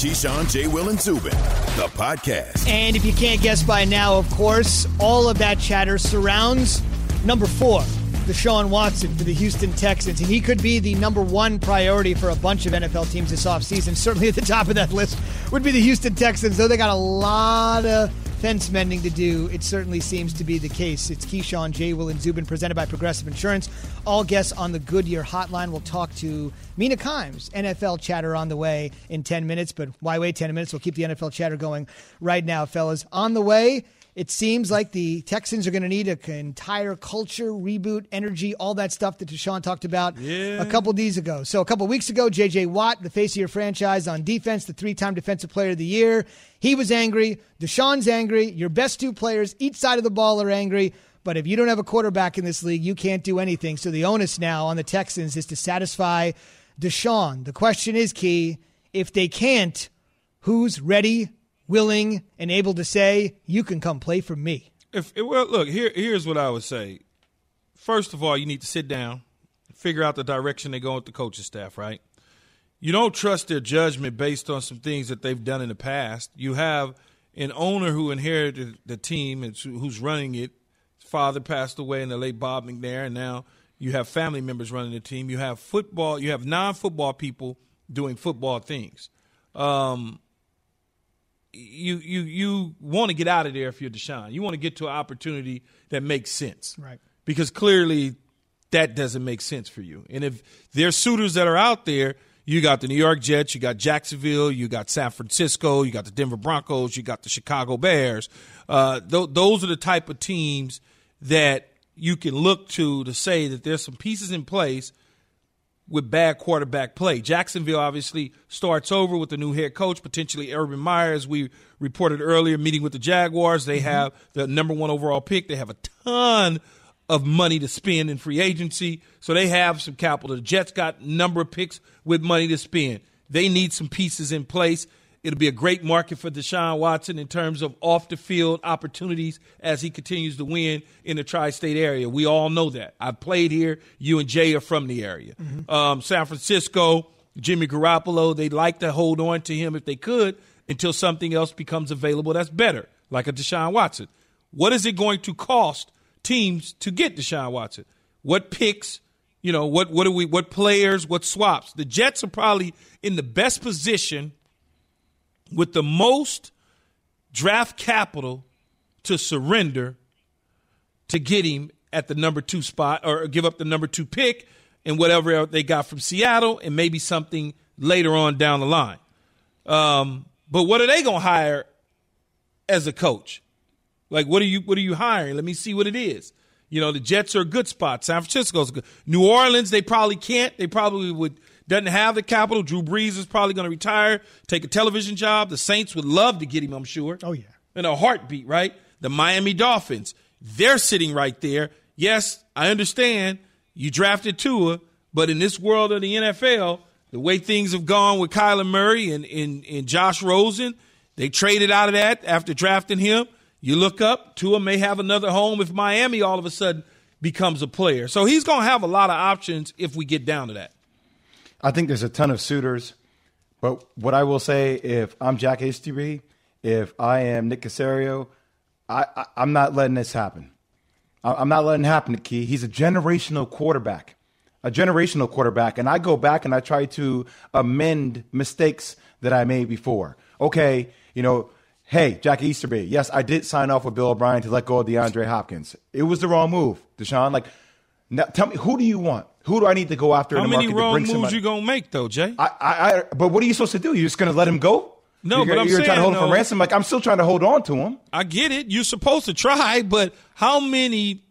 Keyshawn, J. Will, and Zubin, the podcast. And if you can't guess by now, of course, all of that chatter surrounds number four, Deshaun Watson for the Houston Texans. And he could be the number one priority for a bunch of NFL teams this offseason. Certainly at the top of that list would be the Houston Texans, though they got a lot of fence mending to do. It certainly seems to be the case. It's Keyshawn, J. Will, and Zubin presented by Progressive Insurance. All guests on the Goodyear hotline will talk to Mina Kimes. NFL chatter on the way in 10 minutes, but why wait 10 minutes? We'll keep the NFL chatter going right now, fellas. On the way, it seems like the Texans are going to need an entire culture reboot, energy, all that stuff that Deshaun talked about Yeah. a couple days ago. So a couple weeks ago, J.J. Watt, the face of your franchise on defense, the three-time Defensive Player of the Year, he was angry. Deshaun's angry. Your best two players, each side of the ball, are angry. But if you don't have a quarterback in this league, you can't do anything. So the onus now on the Texans is to satisfy Deshaun. The question is, Key, if they can't, who's ready, willing, and able to say, you can come play for me? If well, look here. Here's what I would say. First of all, you need to sit down, figure out the direction they go with the coaching staff. Right. You don't trust their judgment based on some things that they've done in the past. You have an owner who inherited the team and who's running it. His father passed away in the late Bob McNair, and now you have family members running the team. You have football. You have non-football people doing football things. Um, you you you want to get out of there if you're Deshaun. You want to get to an opportunity that makes sense. Right. Because clearly that doesn't make sense for you. And if there's suitors that are out there, you got the New York Jets, you got Jacksonville, you got San Francisco, you got the Denver Broncos, you got the Chicago Bears. Uh, th- those are the type of teams that you can look to to say that there's some pieces in place with bad quarterback play. Jacksonville obviously starts over with the new head coach, potentially Urban Meyer, as we reported earlier, meeting with the Jaguars. They mm-hmm. have the number one overall pick. They have a ton of money to spend in free agency, so they have some capital. The Jets got number of picks with money to spend. They need some pieces in place. It'll be a great market for Deshaun Watson in terms of off the field opportunities as he continues to win in the tri state area. We all know that. I've played here. You and Jay are from the area. Um, San Francisco, Jimmy Garoppolo, they'd like to hold on to him if they could until something else becomes available that's better, like a Deshaun Watson. What is it going to cost teams to get Deshaun Watson? What picks? You know, what what do we what players, what swaps? The Jets are probably in the best position with the most draft capital to surrender to get him at the number two spot or give up the number two pick and whatever they got from Seattle and maybe something later on down the line. Um, but what are they going to hire as a coach? Like, what are you what are you hiring? Let me see what it is. You know, the Jets are a good spot. San Francisco's good. New Orleans, they probably can't. They probably would doesn't have the capital. Drew Brees is probably going to retire, take a television job. The Saints would love to get him, I'm sure. Oh, yeah. In a heartbeat, right? The Miami Dolphins, they're sitting right there. Yes, I understand you drafted Tua, but in this world of the NFL, the way things have gone with Kyler Murray and, and, and Josh Rosen, they traded out of that after drafting him. You look up, Tua may have another home if Miami all of a sudden becomes a player. So he's going to have a lot of options if we get down to that. I think there's a ton of suitors, but what I will say, if I'm Jack Easterby, if I am Nick Caserio, I, I'm not letting this happen. I, I'm not letting it happen, to Key. He's a generational quarterback, a generational quarterback, and I go back and I try to amend mistakes that I made before. Okay, you know, hey, Jack Easterby, yes, I did sign off with Bill O'Brien to let go of DeAndre Hopkins. It was the wrong move, Deshaun. Like, now, tell me, who do you want? Who do I need to go after How in the many market to wrong bring moves somebody? you gonna make though, Jay? I, I, I, but what are you supposed to do? You're just going to let him go? No, you're, but I'm you're trying to saying, hold him for ransom. Like I'm still trying to hold on to him. I get it. You're supposed to try, but how many?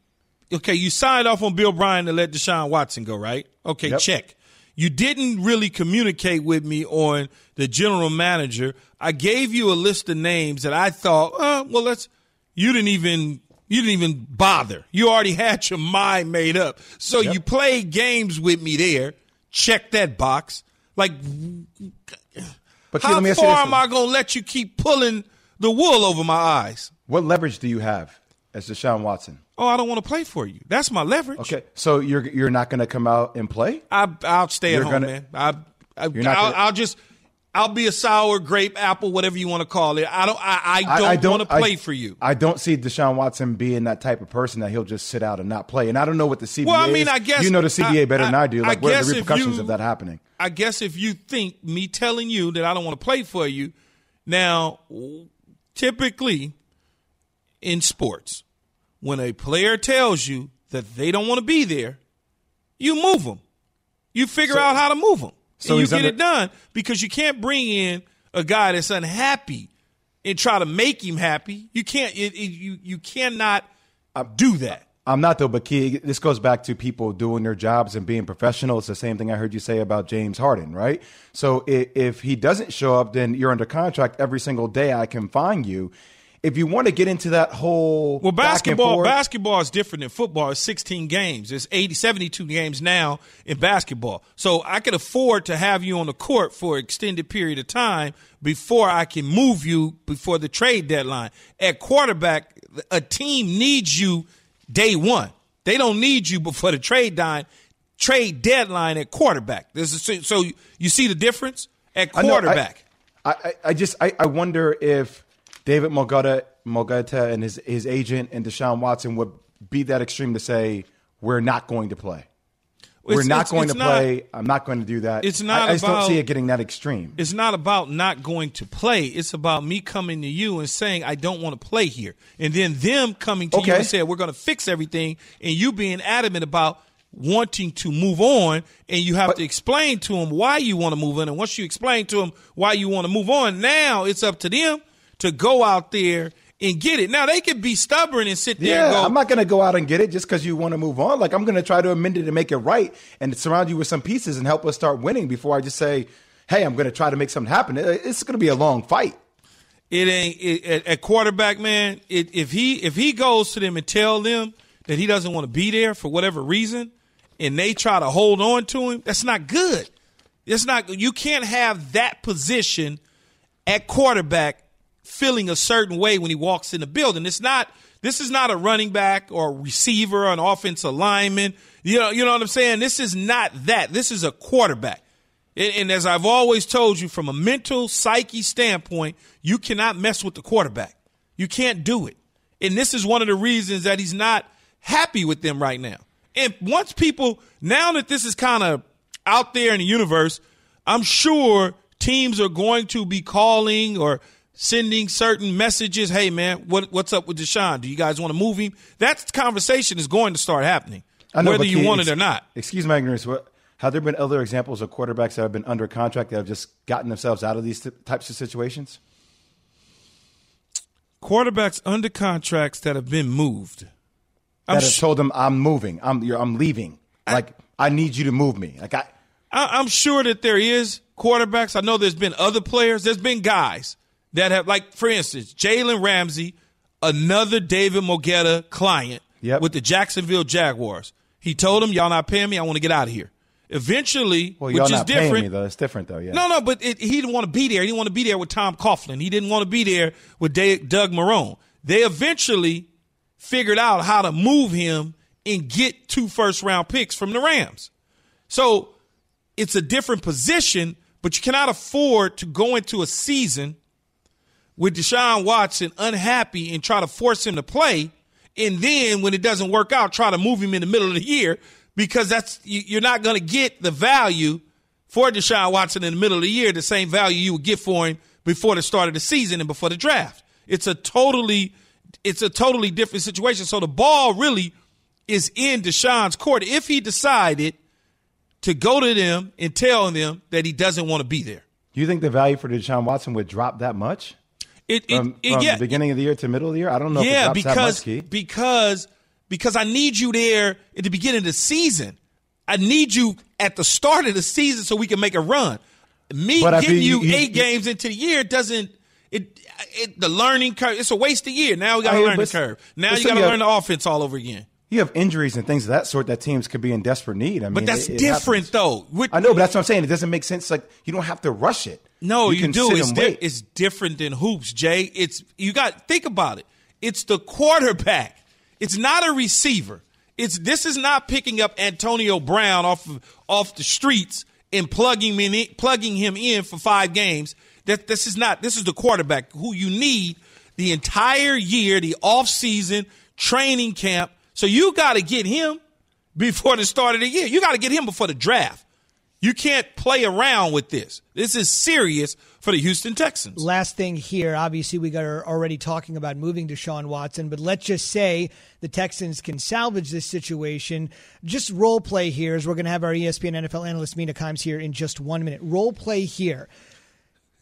Okay, you signed off on Bill O'Brien to let Deshaun Watson go, right? Okay, Yep. check. You didn't really communicate with me on the general manager. I gave you a list of names that I thought, uh, well, let's. You didn't even. You didn't even bother. You already had your mind made up. So you played games with me there. Check that box. Like, But how you far am I going to let you keep pulling the wool over my eyes? What leverage do you have as Deshaun Watson? Oh, I don't want to play for you. That's my leverage. Okay, so you're you're not going to come out and play? I, I'll stay You're at home, gonna- man. I, I, You're not I'll, gonna- I'll just I'll be a sour grape, apple, whatever you want to call it. I don't. I, I don't, want to play I, for you. I don't see Deshaun Watson being that type of person that he'll just sit out and not play. And I don't know what the CBA. Well, I mean, is. I guess you know the CBA better than I do. Like, what are the repercussions you, of that happening? I guess if you think me telling you that I don't want to play for you, now typically in sports, when a player tells you that they don't want to be there, you move them. You figure so, out how to move them. So you get under- it done because you can't bring in a guy that's unhappy and try to make him happy. You can't. It, it, you you cannot do that. I'm not though, but Key, this goes back to people doing their jobs and being professional. It's the same thing I heard you say about James Harden, right? So if, if he doesn't show up, then you're under contract every single day. I can find you if you want to get into that whole well basketball basketball is different than football. It's 16 games. It's 80 72 games now in basketball. So i can afford to have you on the court for an extended period of time before i can move you before the trade deadline. At quarterback a team needs you day one. They don't need you before the trade deadline trade deadline at quarterback. A, so you see the difference? At quarterback. I, I, I just I, I wonder if David Mulugheta, Mulugheta and his, his agent and Deshaun Watson would be that extreme to say, we're not going to play. We're not it's, going it's to not, play. I'm not going to do that. It's not. I, I just don't see it getting that extreme. It's not about not going to play. It's about me coming to you and saying I don't want to play here, and then them coming to okay. you and saying we're going to fix everything, and you being adamant about wanting to move on, and you have but, to explain to them why you want to move on. And once you explain to them why you want to move on, now it's up to them to go out there and get it. Now they could be stubborn and sit there. Yeah, go, I'm not going to go out and get it just because you want to move on. Like I'm going to try to amend it and make it right and surround you with some pieces and help us start winning before I just say, "Hey, I'm going to try to make something happen." It's going to be a long fight. It ain't it, at, quarterback, man. It, if he if he goes to them and tell them that he doesn't want to be there for whatever reason, and they try to hold on to him, that's not good. It's not. You can't have that position at quarterback feeling a certain way when he walks in the building. It's not this is not a running back or a receiver or an offensive lineman. You know, you know what I'm saying? This is not that. This is a quarterback. And, and as I've always told you, from a mental psyche standpoint, you cannot mess with the quarterback. You can't do it. And this is one of the reasons that he's not happy with them right now. And once people, now that this is kind of out there in the universe, I'm sure teams are going to be calling or sending certain messages. Hey, man, what, what's up with Deshaun? Do you guys want to move him? That conversation is going to start happening, know, whether you want it or not. Excuse my ignorance. What, have there been other examples of quarterbacks that have been under contract that have just gotten themselves out of these types of situations? Quarterbacks under contracts that have been moved. I'm that have sh- told them, "I'm moving. I'm I'm leaving. I, like I need you to move me." Like I, I, I'm sure that there is quarterbacks. I know there's been other players. There's been guys that have, like, for instance, Jalen Ramsey, another David Mulugheta client yep. with the Jacksonville Jaguars. He told him, "Y'all not paying me. I want to get out of here." Eventually, well, which is different. Me, though. It's different though. Yeah. No, no, but it, he didn't want to be there. He didn't want to be there with Tom Coughlin. He didn't want to be there with Doug Marrone. They eventually figured out how to move him and get two first round picks from the Rams. So it's a different position, but you cannot afford to go into a season with Deshaun Watson unhappy and try to force him to play. And then when it doesn't work out, try to move him in the middle of the year because that's you're not going to get the value for Deshaun Watson in the middle of the year, the same value you would get for him before the start of the season and before the draft. It's a totally it's a totally different situation. So the ball really is in Deshaun's court if he decided to go to them and tell them that he doesn't want to be there. Do you think the value for Deshaun Watson would drop that much? It, it, from, it, from yeah, the beginning of the year to middle of the year. I don't know. Yeah, because because because I need you there at the beginning of the season. I need you at the start of the season so we can make a run. Me but getting you, you, eight you, games into the year doesn't. It, it, the learning curve. It's a waste of year. Now we got to learn but, the curve. Now you got to learn the offense all over again. You have injuries and things of that sort that teams could be in desperate need. I mean, but that's different though. I know, but that's what I'm saying. It doesn't make sense. Like you don't have to rush it. No, you, you do. It's, di- it's different than hoops, Jay. It's you got think about it. It's the quarterback. It's not a receiver. It's this is not picking up Antonio Brown off of, off the streets and plugging him in, plugging him in for five games. That this is not. This is the quarterback who you need the entire year, the off season, training camp. So you got to get him before the start of the year. You got to get him before the draft. You can't play around with this. This is serious for the Houston Texans. Last thing here, obviously, we got already talking about moving to Deshaun Watson, but let's just say the Texans can salvage this situation. Just role play here, as we're going to have our ESPN NFL analyst Mina Kimes here in just one minute. Role play here.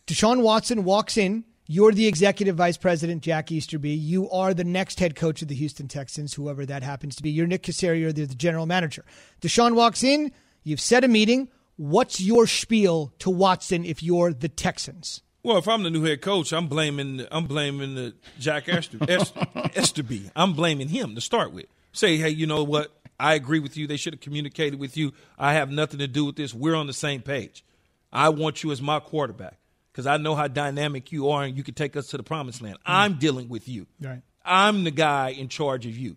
Deshaun Watson walks in. You're the executive vice president, Jack Easterby. You are the next head coach of the Houston Texans, whoever that happens to be. You're Nick Caserio, the general manager. Deshaun walks in. You've set a meeting What's your spiel to Watson if you're the Texans? Well, if I'm the new head coach, I'm blaming I'm blaming the Jack Esther, Easterby. I'm blaming him to start with. Say, hey, you know what? I agree with you. They should have communicated with you. I have nothing to do with this. We're on the same page. I want you as my quarterback because I know how dynamic you are and you can take us to the promised land. Mm. I'm dealing with you. Right. I'm the guy in charge of you.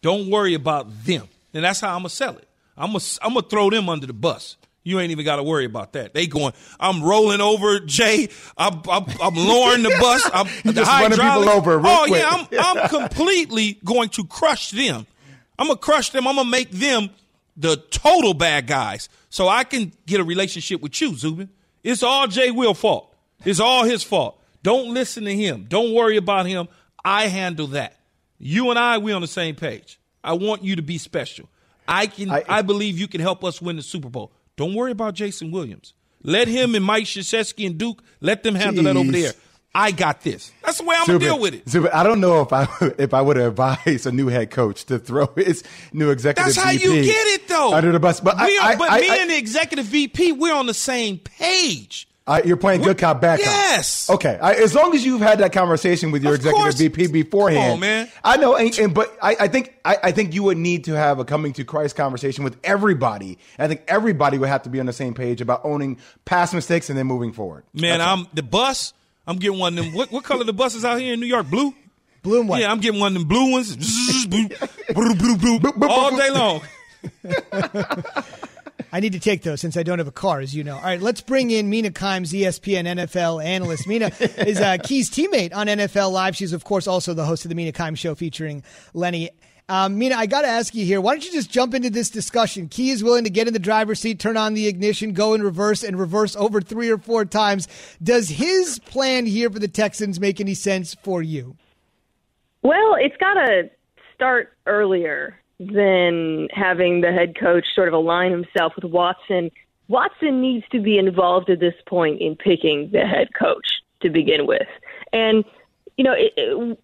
Don't worry about them. And that's how I'm gonna sell it. I'm gonna I'm gonna throw them under the bus. You ain't even got to worry about that. They going, I'm rolling over Jay. I'm, I'm, I'm lowering the bus. I'm the just running people over. oh quick. yeah, I'm, I'm completely going to crush them. I'm gonna crush them. I'm gonna make them the total bad guys, so I can get a relationship with you, Zubin. It's all Jay Will fault. It's all his fault. Don't listen to him. Don't worry about him. I handle that. You and I, we on the same page. I want you to be special. I can. I, I believe you can help us win the Super Bowl. Don't worry about Jason Williams. Let him and Mike Krzyzewski and Duke let them handle Jeez. that over there. I got this. That's the way I'm gonna deal with it. Zubin, I don't know if I if I would advise a new head coach to throw his new executive. VP. That's how VP you get it though under the bus. But I, are, but I, me I, and the executive VP, we're on the same page. Uh, you're playing good cop, bad cop. Yes. Okay. I, as long as you've had that conversation with your of executive course. VP beforehand. On, man. I know, and, and but I, I think I, I, think you would need to have a coming to Christ conversation with everybody. I think everybody would have to be on the same page about owning past mistakes and then moving forward. Man, That's I'm it. the bus. I'm getting one of them. What, what color the buses out here in New York? Blue. Blue and white. Yeah, I'm getting one of them blue ones. all day long. I need to take those since I don't have a car, as you know. All right, let's bring in Mina Kimes, ESPN NFL analyst. Mina is uh, Key's teammate on NFL Live. She's, of course, also the host of the Mina Kimes Show featuring Lenny. Um, Mina, I got to ask you here. Why don't you just jump into this discussion? Key is willing to get in the driver's seat, turn on the ignition, go in reverse, and reverse over three or four times. Does his plan here for the Texans make any sense for you? Well, it's got to start earlier than having the head coach sort of align himself with Watson. Watson needs to be involved at this point in picking the head coach to begin with. And, you know, it, it,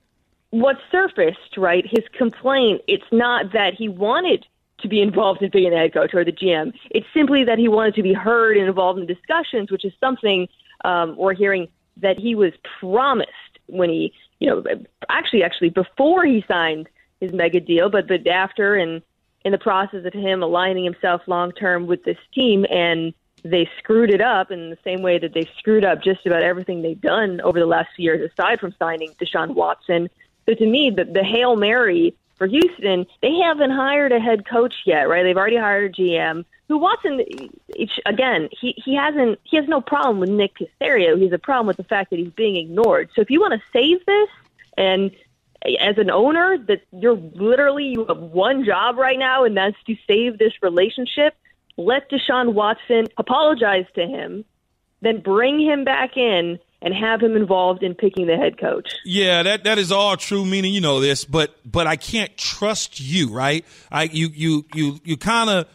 what surfaced, right, his complaint, it's not that he wanted to be involved in being the head coach or the GM. It's simply that he wanted to be heard and involved in discussions, which is something um, we're hearing that he was promised when he, you know, actually, actually before he signed his mega deal, but but after and in the process of him aligning himself long term with this team and they screwed it up in the same way that they screwed up just about everything they've done over the last few years, aside from signing Deshaun Watson. So to me, the, the Hail Mary for Houston, they haven't hired a head coach yet, right? They've already hired a GM. Who Watson, again, he, he hasn't, he has no problem with Nick Caserio. He has a problem with the fact that he's being ignored. So if you want to save this and as an owner that you're literally you have one job right now and that's to save this relationship. Let deshaun watson apologize to him then bring him back in and have him involved in picking the head coach. Yeah that that is all true Mina you know this but but i can't trust you right? I you you you you kind of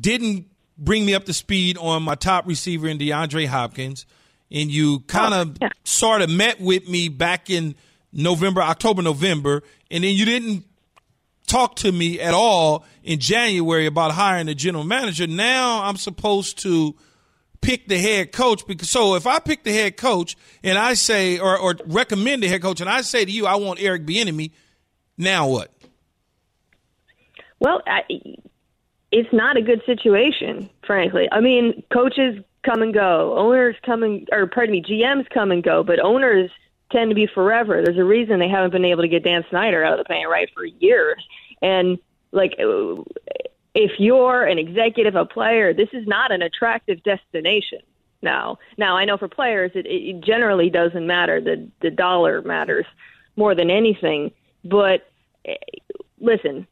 didn't bring me up to speed on my top receiver in deandre hopkins and you kind of oh, yeah. sort of met with me back in November, October, November, and then you didn't talk to me at all in January about hiring a general manager. Now I'm supposed to pick the head coach because so if I pick the head coach and I say or, or recommend the head coach and I say to you I want Eric Bieniemy, now what? Well, I, it's not a good situation, frankly. I mean, coaches come and go, owners come and or pardon me, GMs come and go, but owners tend to be forever. There's a reason they haven't been able to get Dan Snyder out of the paint right for years. And like, if you're an executive, a player, this is not an attractive destination. Now, now I know for players, it, it generally doesn't matter. The the dollar matters more than anything. But eh, listen,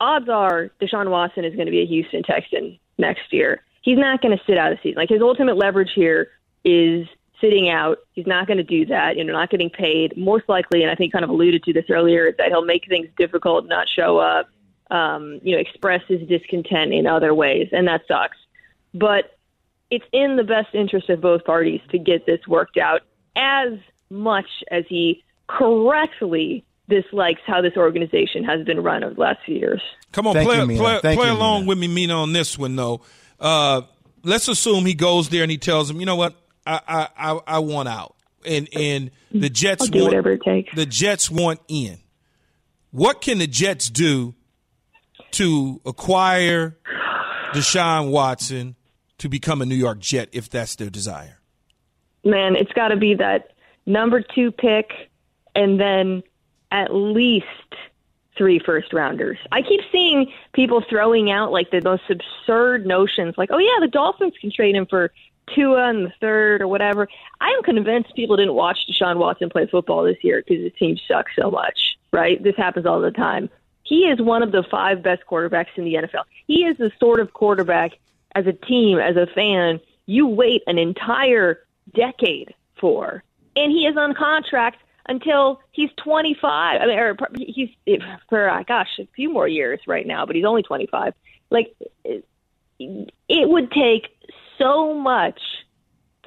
odds are Deshaun Watson is going to be a Houston Texan next year. He's not going to sit out a season. Like his ultimate leverage here is sitting out. He's not going to do that. You know, not getting paid. Most likely, and I think kind of alluded to this earlier, that he'll make things difficult, not show up. Um, you know, express his discontent in other ways, and that sucks. But it's in the best interest of both parties to get this worked out as much as he correctly dislikes how this organization has been run over the last few years. Come on, Thank play, you, play, Thank play you, along Mina. with me, Mina, on this one though. Uh, let's assume he goes there and he tells him, you know what, I I I, want out, and and the Jets I'll do want whatever it takes. the Jets want in. What can the Jets do to acquire Deshaun Watson to become a New York Jet if that's their desire? man, it's got to be that number two pick and then at least three first rounders. I keep seeing people throwing out like the most absurd notions, like, oh, yeah, the Dolphins can trade him for Tua in the third or whatever. I am convinced people didn't watch Deshaun Watson play football this year because his team sucks so much, right? This happens all the time. He is one of the five best quarterbacks in the NFL. He is the sort of quarterback as a team, as a fan, you wait an entire decade for. And he is on contract until he's 25. I mean, or he's for uh, gosh, a few more years right now, but he's only 25. Like it, it would take so much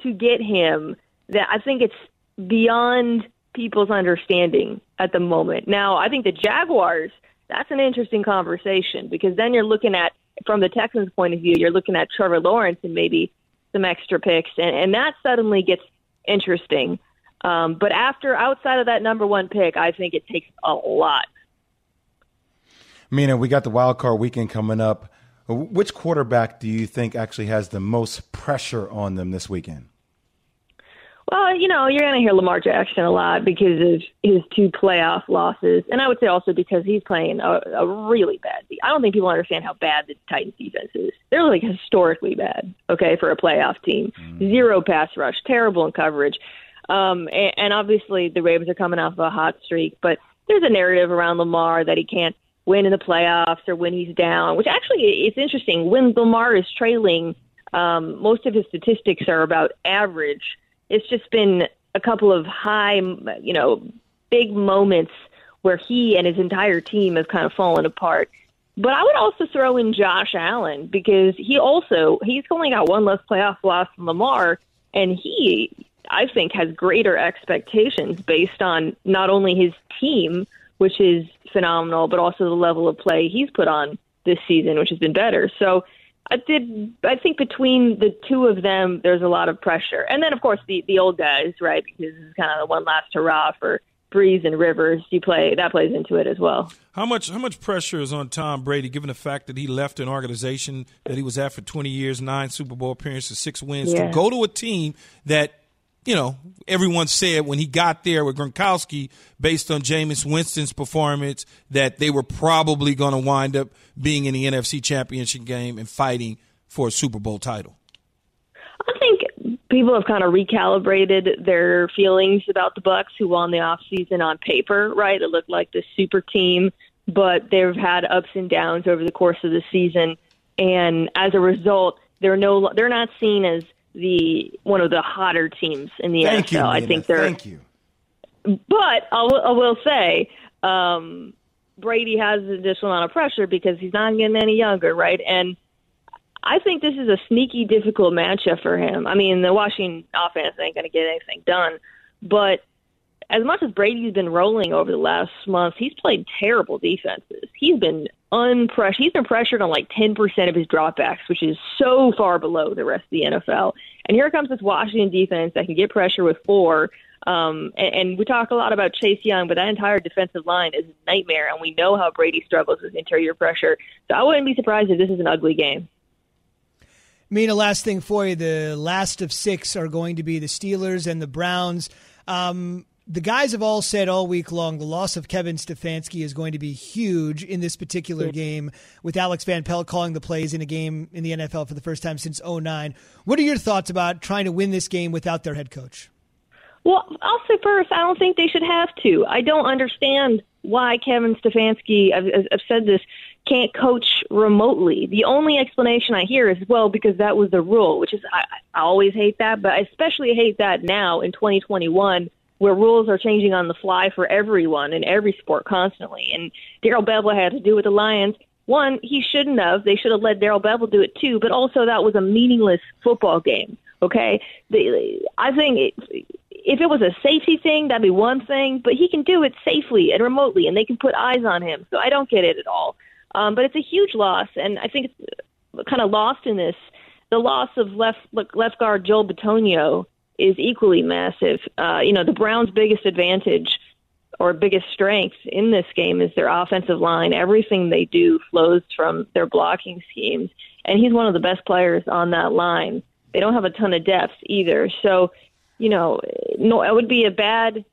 to get him that I think it's beyond people's understanding at the moment. Now, I think the Jaguars, that's an interesting conversation because then you're looking at, from the Texans' point of view, you're looking at Trevor Lawrence and maybe some extra picks, and, and that suddenly gets interesting. Um, but after, outside of that number one pick, I think it takes a lot. Mina, we got the wild card weekend coming up. Which quarterback do you think actually has the most pressure on them this weekend? Well, you know, you're going to hear Lamar Jackson a lot because of his two playoff losses, and I would say also because he's playing a, a really bad. I don't think people understand how bad the Titans defense is. They're like historically bad, okay, for a playoff team. Zero pass rush, terrible in coverage, um, and, and obviously the Ravens are coming off of a hot streak. But there's a narrative around Lamar that he can't win in the playoffs or when he's down, which actually it's interesting. When Lamar is trailing, um, most of his statistics are about average it's just been a couple of high, you know, big moments where he and his entire team have kind of fallen apart. But I would also throw in Josh Allen because he also he's only got one less playoff loss than Lamar, and he I think has greater expectations based on not only his team, which is phenomenal, but also the level of play he's put on this season, which has been better. So I did. I think between the two of them, there's a lot of pressure, and then of course the the old guys, right? Because this is kind of the one last hurrah for Brees and Rivers. You play that plays into it as well. How much how much pressure is on Tom Brady, given the fact that he left an organization that he was at for 20 years, nine Super Bowl appearances, six wins, Yeah. to go to a team that you know everyone said when he got there with Gronkowski, based on Jameis Winston's performance, that they were probably going to wind up being in the NFC Championship game and fighting for a Super Bowl title. I think people have kind of recalibrated their feelings about the Bucs, who won the off season on paper. Right, it looked like the super team, but they've had ups and downs over the course of the season, and as a result, they're no they're not seen as the one of the hotter teams in the Thank NFL. you. I think they're Thank you. but I will, I will say um, Brady has an additional amount of pressure because he's not getting any younger, right? And I think this is a sneaky, difficult matchup for him. I mean, the Washington offense ain't going to get anything done, but as much as Brady's been rolling over the last month, he's played terrible defenses. He's been unpressured. He's been pressured on like 10% of his dropbacks, which is so far below the rest of the NFL. And here comes this Washington defense that can get pressure with four. Um, and, and we talk a lot about Chase Young, but that entire defensive line is a nightmare, and we know how Brady struggles with interior pressure. So I wouldn't be surprised if this is an ugly game. Mina, last thing for you. The last of six are going to be the Steelers and the Browns. Um, the guys have all said all week long the loss of Kevin Stefanski is going to be huge in this particular game with Alex Van Pelt calling the plays in a game in the NFL for the first time since 09. What are your thoughts about trying to win this game without their head coach? Well, I'll say first, I don't think they should have to. I don't understand why Kevin Stefanski, I've, I've said this, can't coach remotely. The only explanation I hear is, well, because that was the rule, which is, I, I always hate that, but I especially hate that now in 2021 where rules are changing on the fly for everyone in every sport constantly. And Darrell Bevell had to do with the Lions. One, he shouldn't have. They should have let Darrell Bevell do it too. But also, that was a meaningless football game. Okay, the, I think it, if it was a safety thing, that'd be one thing. But he can do it safely and remotely, and they can put eyes on him. So I don't get it at all. Um, but it's a huge loss, and I think it's kind of lost in this. The loss of left left guard Joel Bitonio is equally massive. Uh, you know, the Browns' biggest advantage or biggest strength in this game is their offensive line. Everything they do flows from their blocking schemes, and he's one of the best players on that line. They don't have a ton of depth either, so you know, no, it would be a bad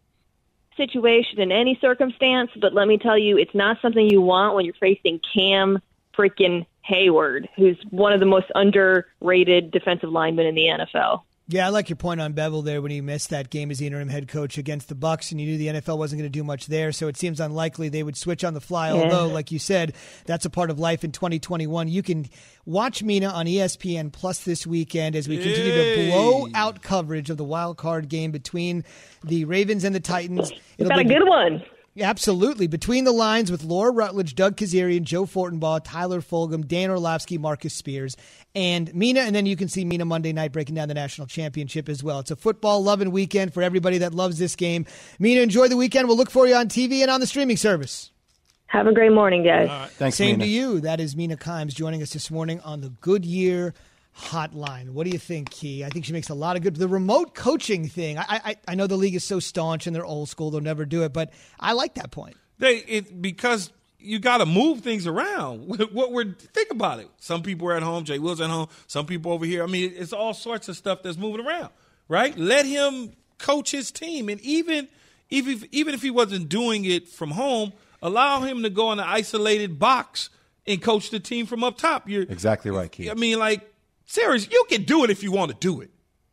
situation in any circumstance. But let me tell you, it's not something you want when you're facing Cam freaking Hayward, who's one of the most underrated defensive linemen in the NFL. Yeah, I like your point on Bevell there when he missed that game as the interim head coach against the Bucs, and you knew the NFL wasn't going to do much there. So it seems unlikely they would switch on the fly. Yeah. Although, like you said, that's a part of life in 2021. You can watch Mina on ESPN Plus this weekend as we continue to blow out coverage of the wild card game between the Ravens and the Titans. It'll got a good one. Absolutely. Between the lines with Laura Rutledge, Doug Kezirian, Joe Fortenbaugh, Tyler Fulghum, Dan Orlovsky, Marcus Spears, and Mina. And then you can see Mina Monday night breaking down the national championship as well. It's a football loving weekend for everybody that loves this game. Mina, enjoy the weekend. We'll look for you on TV and on the streaming service. Have a great morning, guys. Right. Thanks, Same Mina. to you. That is Mina Kimes joining us this morning on the Goodyear hotline. What do you think, Key? I think she makes a lot of good. The remote coaching thing. I I, I know the league is so staunch and they're old school; they'll never do it. But I like that point. They it because you got to move things around. what we're think about it. Some people are at home. Jay Will's at home. Some people over here. I mean, it's all sorts of stuff that's moving around. Right? Let him coach his team, and even even even if he wasn't doing it from home, allow him to go in an isolated box and coach the team from up top. You're exactly right, Keith. I mean, like Serious, you can do it if you want to do it.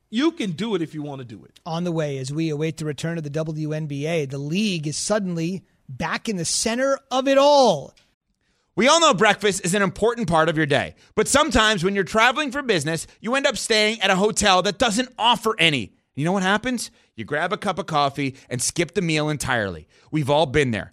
You can do it if you want to do it. On the way, as we await the return of the WNBA, the league is suddenly back in the center of it all. We all know breakfast is an important part of your day, but sometimes when you're traveling for business, you end up staying at a hotel that doesn't offer any. You know what happens? You grab a cup of coffee and skip the meal entirely. We've all been there.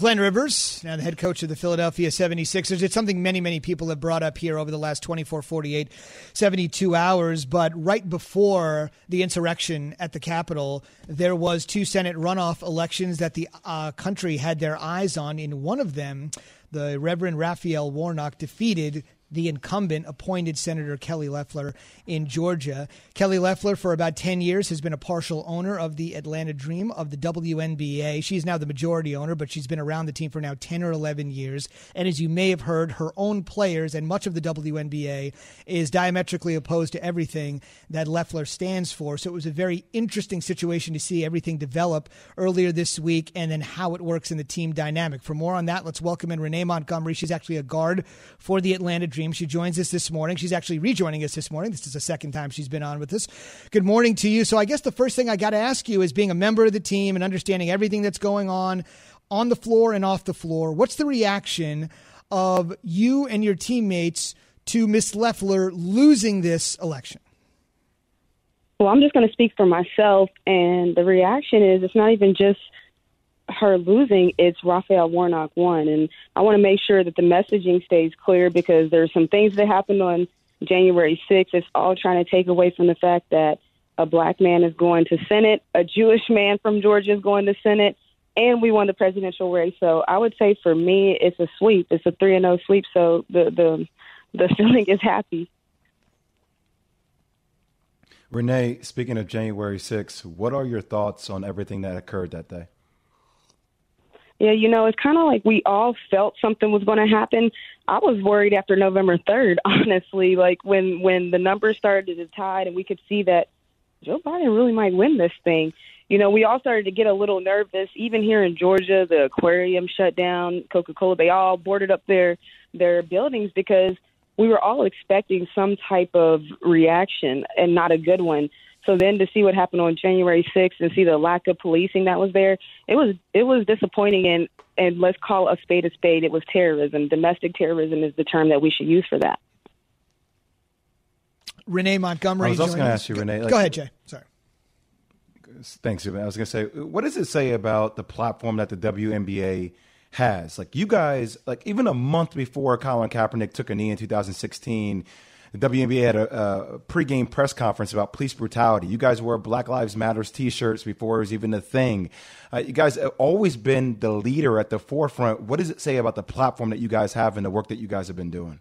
Glenn Rivers, now the head coach of the Philadelphia 76ers. It's something many, many people have brought up here over the last 24, 48, 72 hours. But right before the insurrection at the Capitol, there was two Senate runoff elections that the uh, country had their eyes on. In one of them, the Reverend Raphael Warnock defeated the incumbent appointed Senator Kelly Loeffler in Georgia. Kelly Loeffler, for about 10 years, has been a partial owner of the Atlanta Dream of the WNBA. She's now the majority owner, but she's been around the team for now 10 or 11 years. And as you may have heard, her own players and much of the WNBA is diametrically opposed to everything that Loeffler stands for. So it was a very interesting situation to see everything develop earlier this week and then how it works in the team dynamic. For more on that, let's welcome in Renee Montgomery. She's actually a guard for the Atlanta Dream. She joins us this morning. She's actually rejoining us this morning. This is the second time she's been on with us. Good morning to you. So I guess the first thing I got to ask you is being a member of the team and understanding everything that's going on on the floor and off the floor. What's the reaction of you and your teammates to Miss Loeffler losing this election? Well, I'm just going to speak for myself, and the reaction is it's not even just her losing, it's Raphael Warnock won. And I want to make sure that the messaging stays clear because there's some things that happened on January 6th. It's all trying to take away from the fact that a black man is going to Senate, a Jewish man from Georgia is going to Senate, and we won the presidential race. So I would say for me, it's a sweep. It's a three and zero sweep. So the the the feeling is happy. Renee, speaking of January 6th, what are your thoughts on everything that occurred that day? Yeah, you know, it's kind of like we all felt something was going to happen. I was worried after November 3rd, honestly, like when when the numbers started to tide and we could see that Joe Biden really might win this thing. You know, we all started to get a little nervous. Even here in Georgia, the aquarium shut down, Coca-Cola, they all boarded up their their buildings because we were all expecting some type of reaction and not a good one. So then to see what happened on January 6th and see the lack of policing that was there, it was it was disappointing and and let's call a spade a spade. It was terrorism. Domestic terrorism is the term that we should use for that. Renee Montgomery. I was also going to ask you, Renee. Like, Go ahead, Jay. Sorry. Thanks, I was going to say, what does it say about the platform that the WNBA has? Like you guys, like even a month before Colin Kaepernick took a knee in 2016 the WNBA had a, a pregame press conference about police brutality. You guys wore Black Lives Matters T-shirts before it was even a thing. Uh, you guys have always been the leader at the forefront. What does it say about the platform that you guys have and the work that you guys have been doing?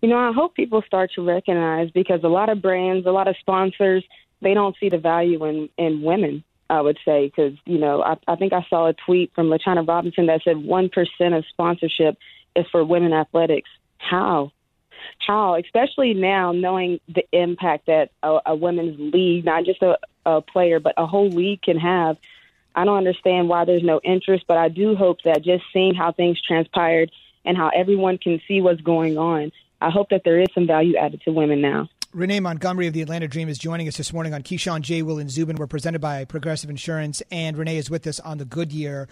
You know, I hope people start to recognize because a lot of brands, a lot of sponsors, they don't see the value in in women. I would say because you know I, I think I saw a tweet from LaChina Robinson that said one percent of sponsorship is for women athletics. How? How, especially now, knowing the impact that a, a women's league, not just a, a player, but a whole league can have. I don't understand why there's no interest, but I do hope that just seeing how things transpired and how everyone can see what's going on, I hope that there is some value added to women now. Renee Montgomery of the Atlanta Dream is joining us this morning on Keyshawn J. Will and Zubin. We're presented by Progressive Insurance, and Renee is with us on the Goodyear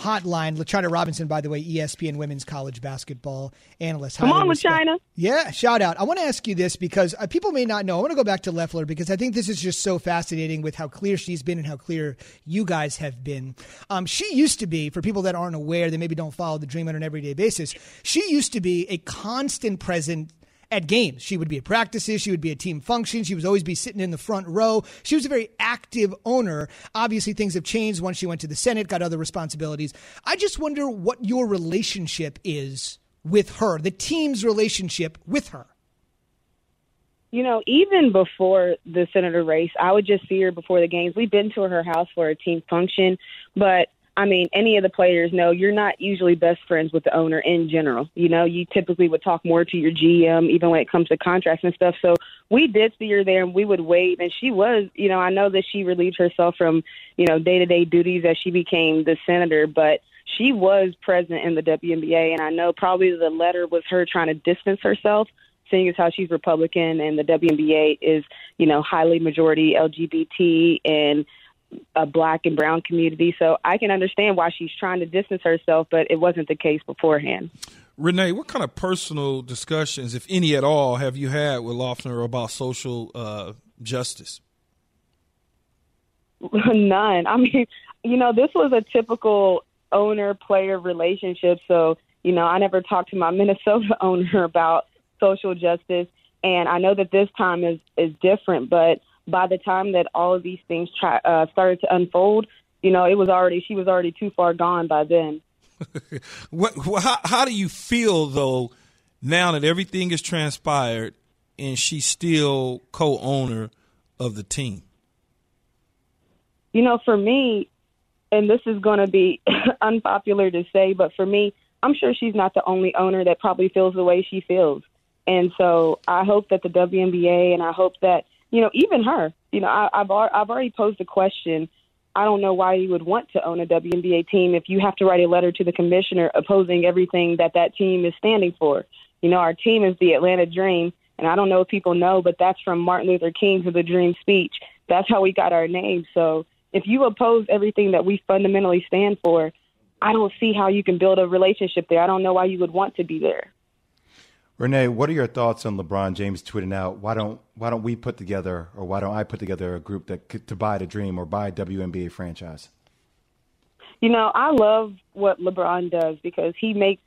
hotline. LaChina Robinson, by the way, ESPN women's college basketball analyst. Come on, LaChina. Yeah, shout out. I want to ask you this because uh, people may not know. I want to go back to Loeffler because I think this is just so fascinating with how clear she's been and how clear you guys have been. Um, she used to be, for people that aren't aware, they maybe don't follow the dream on an everyday basis, she used to be a constant present at games. She would be at practices. She would be at team functions. She would always be sitting in the front row. She was a very active owner. Obviously, things have changed once she went to the Senate, got other responsibilities. I just wonder what your relationship is with her, the team's relationship with her. You know, even before the senator race, I would just see her before the games. We've been to her house for a team function, but I mean, any of the players know you're not usually best friends with the owner in general. You know, you typically would talk more to your GM, even when it comes to contracts and stuff. So we did see her there and we would wait. And she was, you know, I know that she relieved herself from, you know, day to day duties as she became the senator, but she was present in the WNBA. And I know probably the letter was her trying to distance herself seeing as how she's Republican and the WNBA is, you know, highly majority LGBT and a black and brown community. So I can understand why she's trying to distance herself, but it wasn't the case beforehand. Renee, what kind of personal discussions, if any at all, have you had with Loeffler about social uh, justice? None. I mean, you know, this was a typical owner player relationship. So, you know, I never talked to my Minnesota owner about social justice. And I know that this time is, is different, but by the time that all of these things try, uh, started to unfold, you know, it was already she was already too far gone by then. what? How, how do you feel though? now that everything has transpired and she's still co-owner of the team? You know, for me, and this is going to be unpopular to say, but for me, I'm sure she's not the only owner that probably feels the way she feels. And so I hope that the WNBA and I hope that, you know, even her, you know, I, I've, I've already posed a question. I don't know why you would want to own a WNBA team if you have to write a letter to the commissioner opposing everything that that team is standing for. You know, our team is the Atlanta Dream, and I don't know if people know, but that's from Martin Luther King to the Dream speech. That's how we got our name. So if you oppose everything that we fundamentally stand for, I don't see how you can build a relationship there. I don't know why you would want to be there. Renee, what are your thoughts on LeBron James tweeting out, "Why don't why don't we put together, or why don't I put together a group that could, to buy the dream or buy a WNBA franchise?" You know, I love what LeBron does because he makes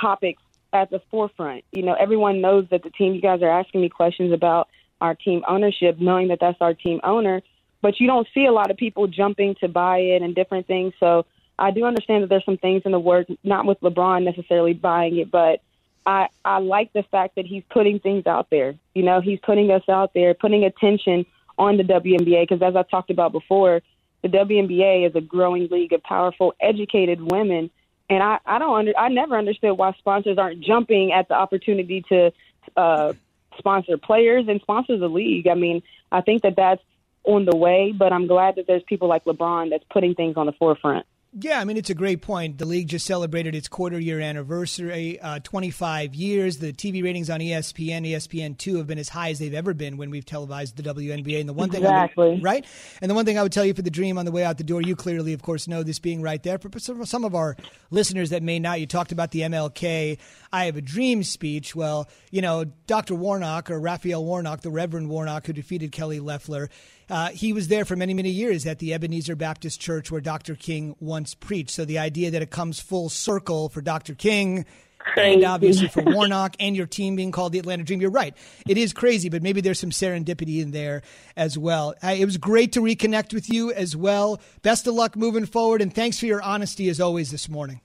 topics at the forefront. You know, everyone knows that the team. You guys are asking me questions about our team ownership, knowing that that's our team owner but you don't see a lot of people jumping to buy it and different things. So I do understand that there's some things in the work, not with LeBron necessarily buying it, but I I like the fact that he's putting things out there. You know, he's putting us out there, putting attention on the WNBA because as I talked about before, the WNBA is a growing league of powerful, educated women, and I I don't under I never understood why sponsors aren't jumping at the opportunity to uh, sponsor players and sponsor the league. I mean, I think that that's on the way, but I'm glad that there's people like LeBron that's putting things on the forefront. Yeah, I mean, it's a great point. The league just celebrated its quarter year anniversary, uh, 25 years. The TV ratings on ESPN, ESPN2 have been as high as they've ever been when we've televised the WNBA. And the one exactly. thing, would, right? And the one thing I would tell you for the dream on the way out the door, you clearly, of course, know this being right there. For some of our listeners that may not, you talked about the MLK I have a dream speech. Well, you know, Dr. Warnock or Raphael Warnock, the Reverend Warnock who defeated Kelly Loeffler, uh, he was there for many, many years at the Ebenezer Baptist Church where Dr. King once preached. So the idea that it comes full circle for Dr. King Crazy. and obviously for Warnock and your team being called the Atlanta Dream. You're right. It is crazy, but maybe there's some serendipity in there as well. Uh, it was great to reconnect with you as well. Best of luck moving forward, and thanks for your honesty as always this morning.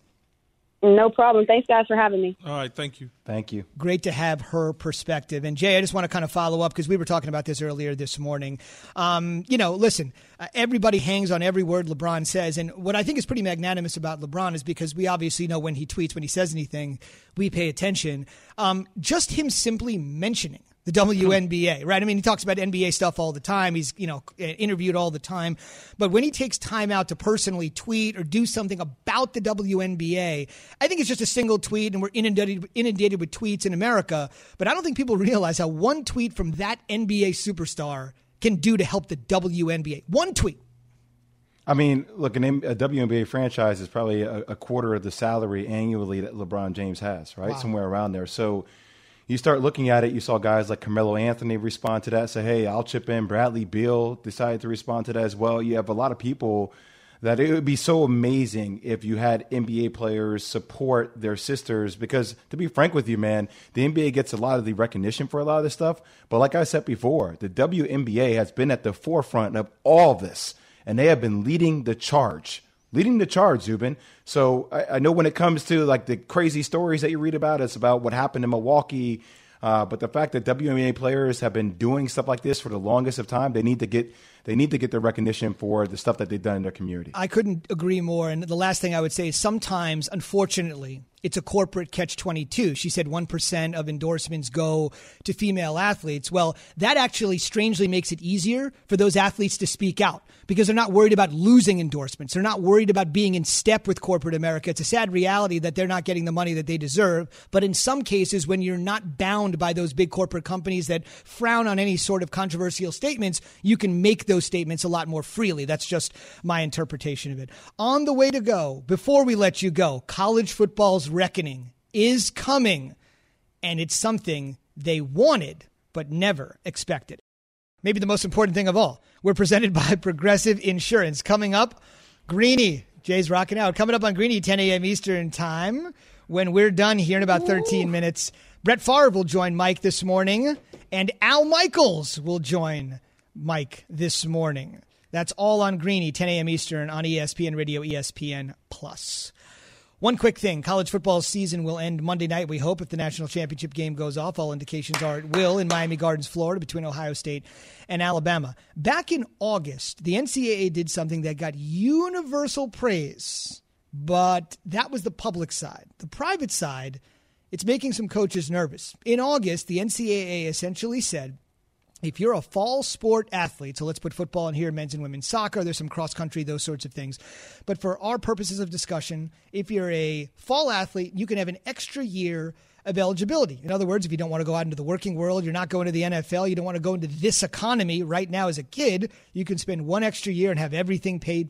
No problem. Thanks, guys, for having me. All right. Thank you. Thank you. Great to have her perspective. And Jay, I just want to kind of follow up because we were talking about this earlier this morning. Um, you know, listen, uh, everybody hangs on every word LeBron says. And what I think is pretty magnanimous about LeBron is because we obviously know when he tweets, when he says anything, we pay attention. Um, just him simply mentioning the WNBA, right? I mean, he talks about NBA stuff all the time. He's, you know, interviewed all the time. But when he takes time out to personally tweet or do something about the WNBA, I think it's just a single tweet and we're inundated, inundated with tweets in America. But I don't think people realize how one tweet from that NBA superstar can do to help the WNBA. One tweet. I mean, look, an, a WNBA franchise is probably a, a, quarter of the salary annually that LeBron James has, right? Wow. Somewhere around there. So, you start looking at it, you saw guys like Carmelo Anthony respond to that, say, hey, I'll chip in. Bradley Beal decided to respond to that as well. You have a lot of people that it would be so amazing if you had NBA players support their sisters because to be frank with you, man, the NBA gets a lot of the recognition for a lot of this stuff. But like I said before, the WNBA has been at the forefront of all this and they have been leading the charge leading the charge, Zubin. So I, I, know when it comes to like the crazy stories that you read about, it's about what happened in Milwaukee. Uh, but the fact that WNBA players have been doing stuff like this for the longest of time, they need to get they need to get the recognition for the stuff that they've done in their community. I couldn't agree more. And the last thing I would say is sometimes, unfortunately, it's a corporate catch 22. She said 1% of endorsements go to female athletes. Well, that actually strangely makes it easier for those athletes to speak out because they're not worried about losing endorsements. They're not worried about being in step with corporate America. It's a sad reality that they're not getting the money that they deserve. But in some cases, when you're not bound by those big corporate companies that frown on any sort of controversial statements, you can make those statements a lot more freely. That's just my interpretation of it. On the way to go, before we let you go, college football's reckoning is coming, and it's something they wanted but never expected. Maybe the most important thing of all, we're presented by Progressive Insurance. Coming up, Greeny. Jay's rocking out. Coming up on Greeny, 10 a.m. Eastern Time. When we're done here in about 13 Ooh. minutes, Brett Favre will join Mike this morning, and Al Michaels will join Mike this morning. That's all on Greeny, 10 a.m. Eastern on ESPN Radio, ESPN Plus. One quick thing college football season will end Monday night, we hope, if the national championship game goes off. All indications are it will in Miami Gardens, Florida, between Ohio State and Alabama. Back in August, the NCAA did something that got universal praise, but that was the public side. The private side, it's making some coaches nervous. In August, the NCAA essentially said if you're a fall sport athlete, so let's put football in here, men's and women's soccer, there's some cross country, those sorts of things. But for our purposes of discussion, if you're a fall athlete, you can have an extra year of eligibility. In other words, if you don't want to go out into the working world, you're not going to the NFL, you don't want to go into this economy right now as a kid, you can spend one extra year and have everything paid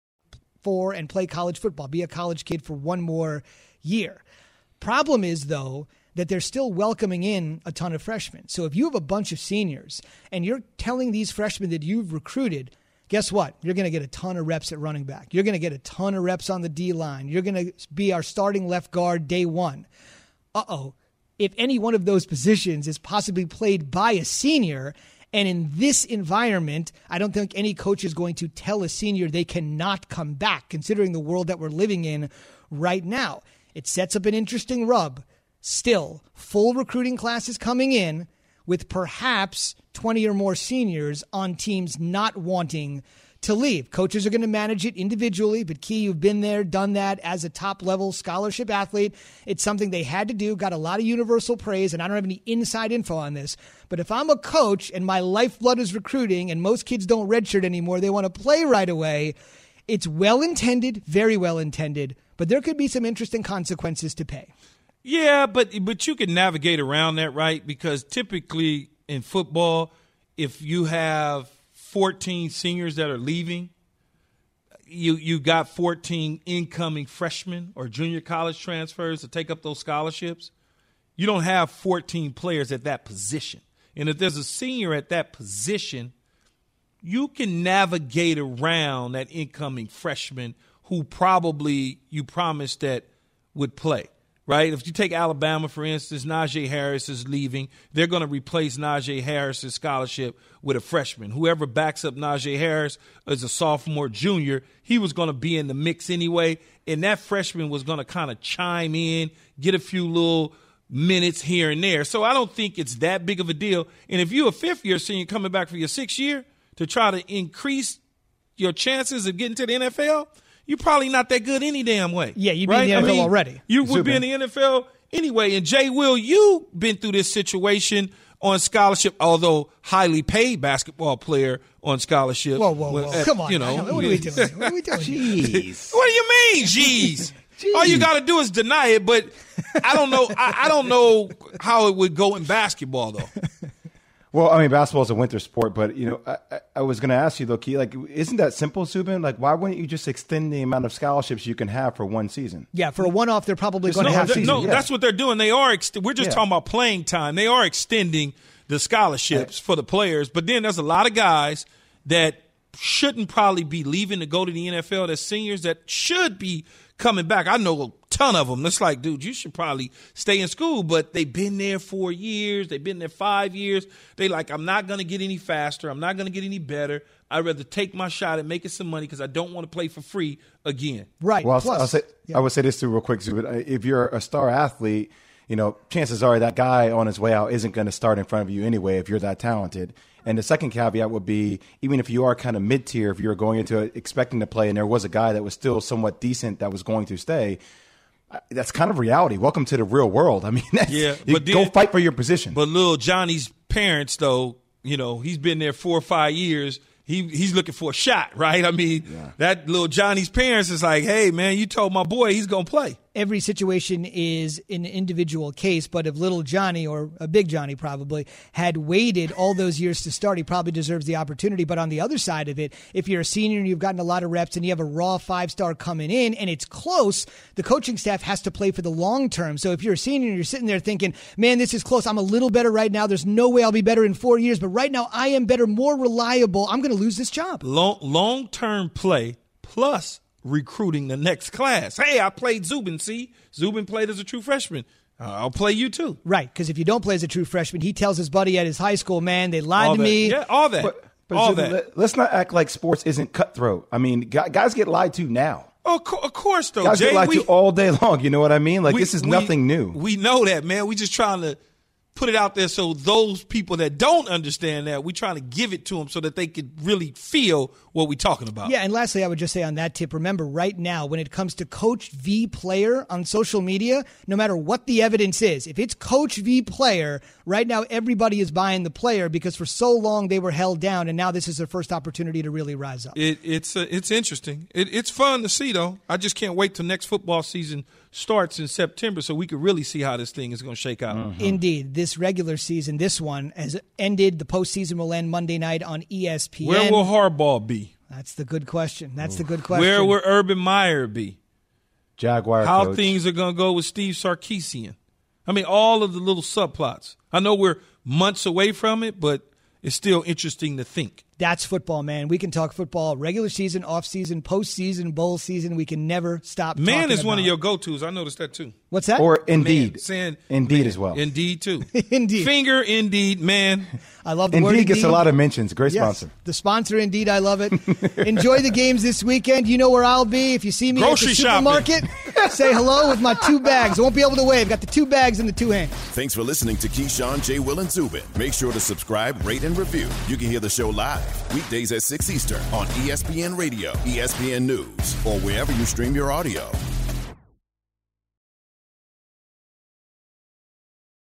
for and play college football, be a college kid for one more year. Problem is, though, that they're still welcoming in a ton of freshmen. So if you have a bunch of seniors and you're telling these freshmen that you've recruited, guess what? You're going to get a ton of reps at running back. You're going to get a ton of reps on the D line. You're going to be our starting left guard day one. Uh oh. If any one of those positions is possibly played by a senior, and in this environment, I don't think any coach is going to tell a senior they cannot come back, considering the world that we're living in right now. It sets up an interesting rub. Still, full recruiting classes coming in with perhaps 20 or more seniors on teams not wanting to leave. Coaches are going to manage it individually, but Key, you've been there, done that as a top level scholarship athlete. It's something they had to do, got a lot of universal praise, and I don't have any inside info on this. But if I'm a coach and my lifeblood is recruiting, and most kids don't redshirt anymore, they want to play right away. It's well intended, very well intended, but there could be some interesting consequences to pay. Yeah, but but you can navigate around that, right? Because typically in football, if you have 14 seniors that are leaving. You you got 14 incoming freshmen or junior college transfers to take up those scholarships. You don't have 14 players at that position. And if there's a senior at that position, you can navigate around that incoming freshman who probably you promised that would play right? If you take Alabama, for instance, Najee Harris is leaving. They're going to replace Najee Harris's scholarship with a freshman. Whoever backs up Najee Harris as a sophomore, junior, he was going to be in the mix anyway. And that freshman was going to kind of chime in, get a few little minutes here and there. So I don't think it's that big of a deal. And if you're a fifth year senior coming back for your sixth year to try to increase your chances of getting to the NFL – you're probably not that good any damn way. Yeah, you'd be right? in the NFL I mean, already. You would be in the NFL anyway. And Jay Will, you've been through this situation on scholarship, although highly paid basketball player on scholarship. Whoa, whoa, whoa! At, Come on, you know, what are we doing? What are we doing? Jeez, what do you mean, jeez? All you got to do is deny it, but I don't know. I, I don't know how it would go in basketball, though. Well, I mean, basketball is a winter sport, but you know, I, I was going to ask you though, Key, like, isn't that simple, Zubin? Like, why wouldn't you just extend the amount of scholarships you can have for one season? Yeah, for a one-off, they're probably going to no, have. Season. No, yeah. that's what they're doing. They are. Ex- we're just yeah. talking about playing time. They are extending the scholarships right. for the players, but then there's a lot of guys that shouldn't probably be leaving to go to the NFL. That's seniors that should be coming back. I know a ton of them. It's like, dude, you should probably stay in school, but they've been there four years. They've been there five years. They like, I'm not going to get any faster. I'm not going to get any better. I'd rather take my shot at making some money because I don't want to play for free again. Right. Well, Plus, I'll, say, yeah. I would say this too real quick, but If you're a star athlete, you know, chances are that guy on his way out isn't going to start in front of you anyway if you're that talented. And the second caveat would be even if you are kind of mid tier, if you're going into it expecting to play and there was a guy that was still somewhat decent that was going to stay, uh, that's kind of reality. Welcome to the real world. I mean, yeah, but then, go fight for your position. But little Johnny's parents, though, you know, he's been there four or five years. He he's looking for a shot, right? I mean, that little Johnny's parents is like, hey man, you told my boy he's gonna play. Every situation is an individual case, but if little Johnny or a big Johnny probably had waited all those years to start, he probably deserves the opportunity. But on the other side of it, if you're a senior and you've gotten a lot of reps and you have a raw five star coming in and it's close, the coaching staff has to play for the long term. So if you're a senior and you're sitting there thinking, man, this is close, I'm a little better right now. There's no way I'll be better in four years, but right now I am better, more reliable. I'm going to lose this job. Long term play plus recruiting the next class. Hey, I played Zubin. See, Zubin played as a true freshman. Uh, I'll play you too. Right, because if you don't play as a true freshman, he tells his buddy at his high school, man, they lied All to that. me. Yeah, all that. But, but all Zubin, that. let- let's not act like sports isn't cutthroat. I mean, guys get lied to now. Oh, of, co- of course, though, Guys Jay. get lied we, to all day long. You know what I mean? Like we- this is we- nothing new. We know that, man. We just trying to put it out there so those people that don't understand that, we trying to give it to them so that they could really feel what we're talking about. Yeah, and lastly, I would just say on that tip, remember right now, when it comes to Coach V player on social media, no matter what the evidence is, if it's Coach V player, right now everybody is buying the player because for so long they were held down, and now this is their first opportunity to really rise up. It, it's uh, it's interesting. It, it's fun to see though. I just can't wait till next football season starts in September so we can really see how this thing is going to shake out. Mm-hmm. Indeed, this regular season, this one has ended. The postseason will end Monday night on ESPN. Where will Harbaugh be? That's the good question. That's the good question. Where will Urban Meyer be? Jaguar How coach. things are going to go with Steve Sarkisian? I mean, all of the little subplots. I know we're months away from it, but it's still interesting to think. That's football, man. We can talk football, regular season, off season, postseason, bowl season. We can never stop. Man is one of your go-tos. I noticed that too. What's that? or Indeed, Man, saying Indeed man, as well. Indeed too. Indeed. Finger Indeed, man. I love the word Indeed gets a lot of mentions. Great Yes, sponsor. the sponsor, indeed, I love it. Enjoy the games this weekend. You know where I'll be. If you see me Grocery at the shopping. supermarket, say hello with my two bags. I won't be able to wave. Got the two bags in the two hands. Thanks for listening to Keyshawn, J. Will, and Zubin. Make sure to subscribe, rate, and review. You can hear the show live weekdays at 6 Eastern on ESPN Radio, ESPN News, or wherever you stream your audio.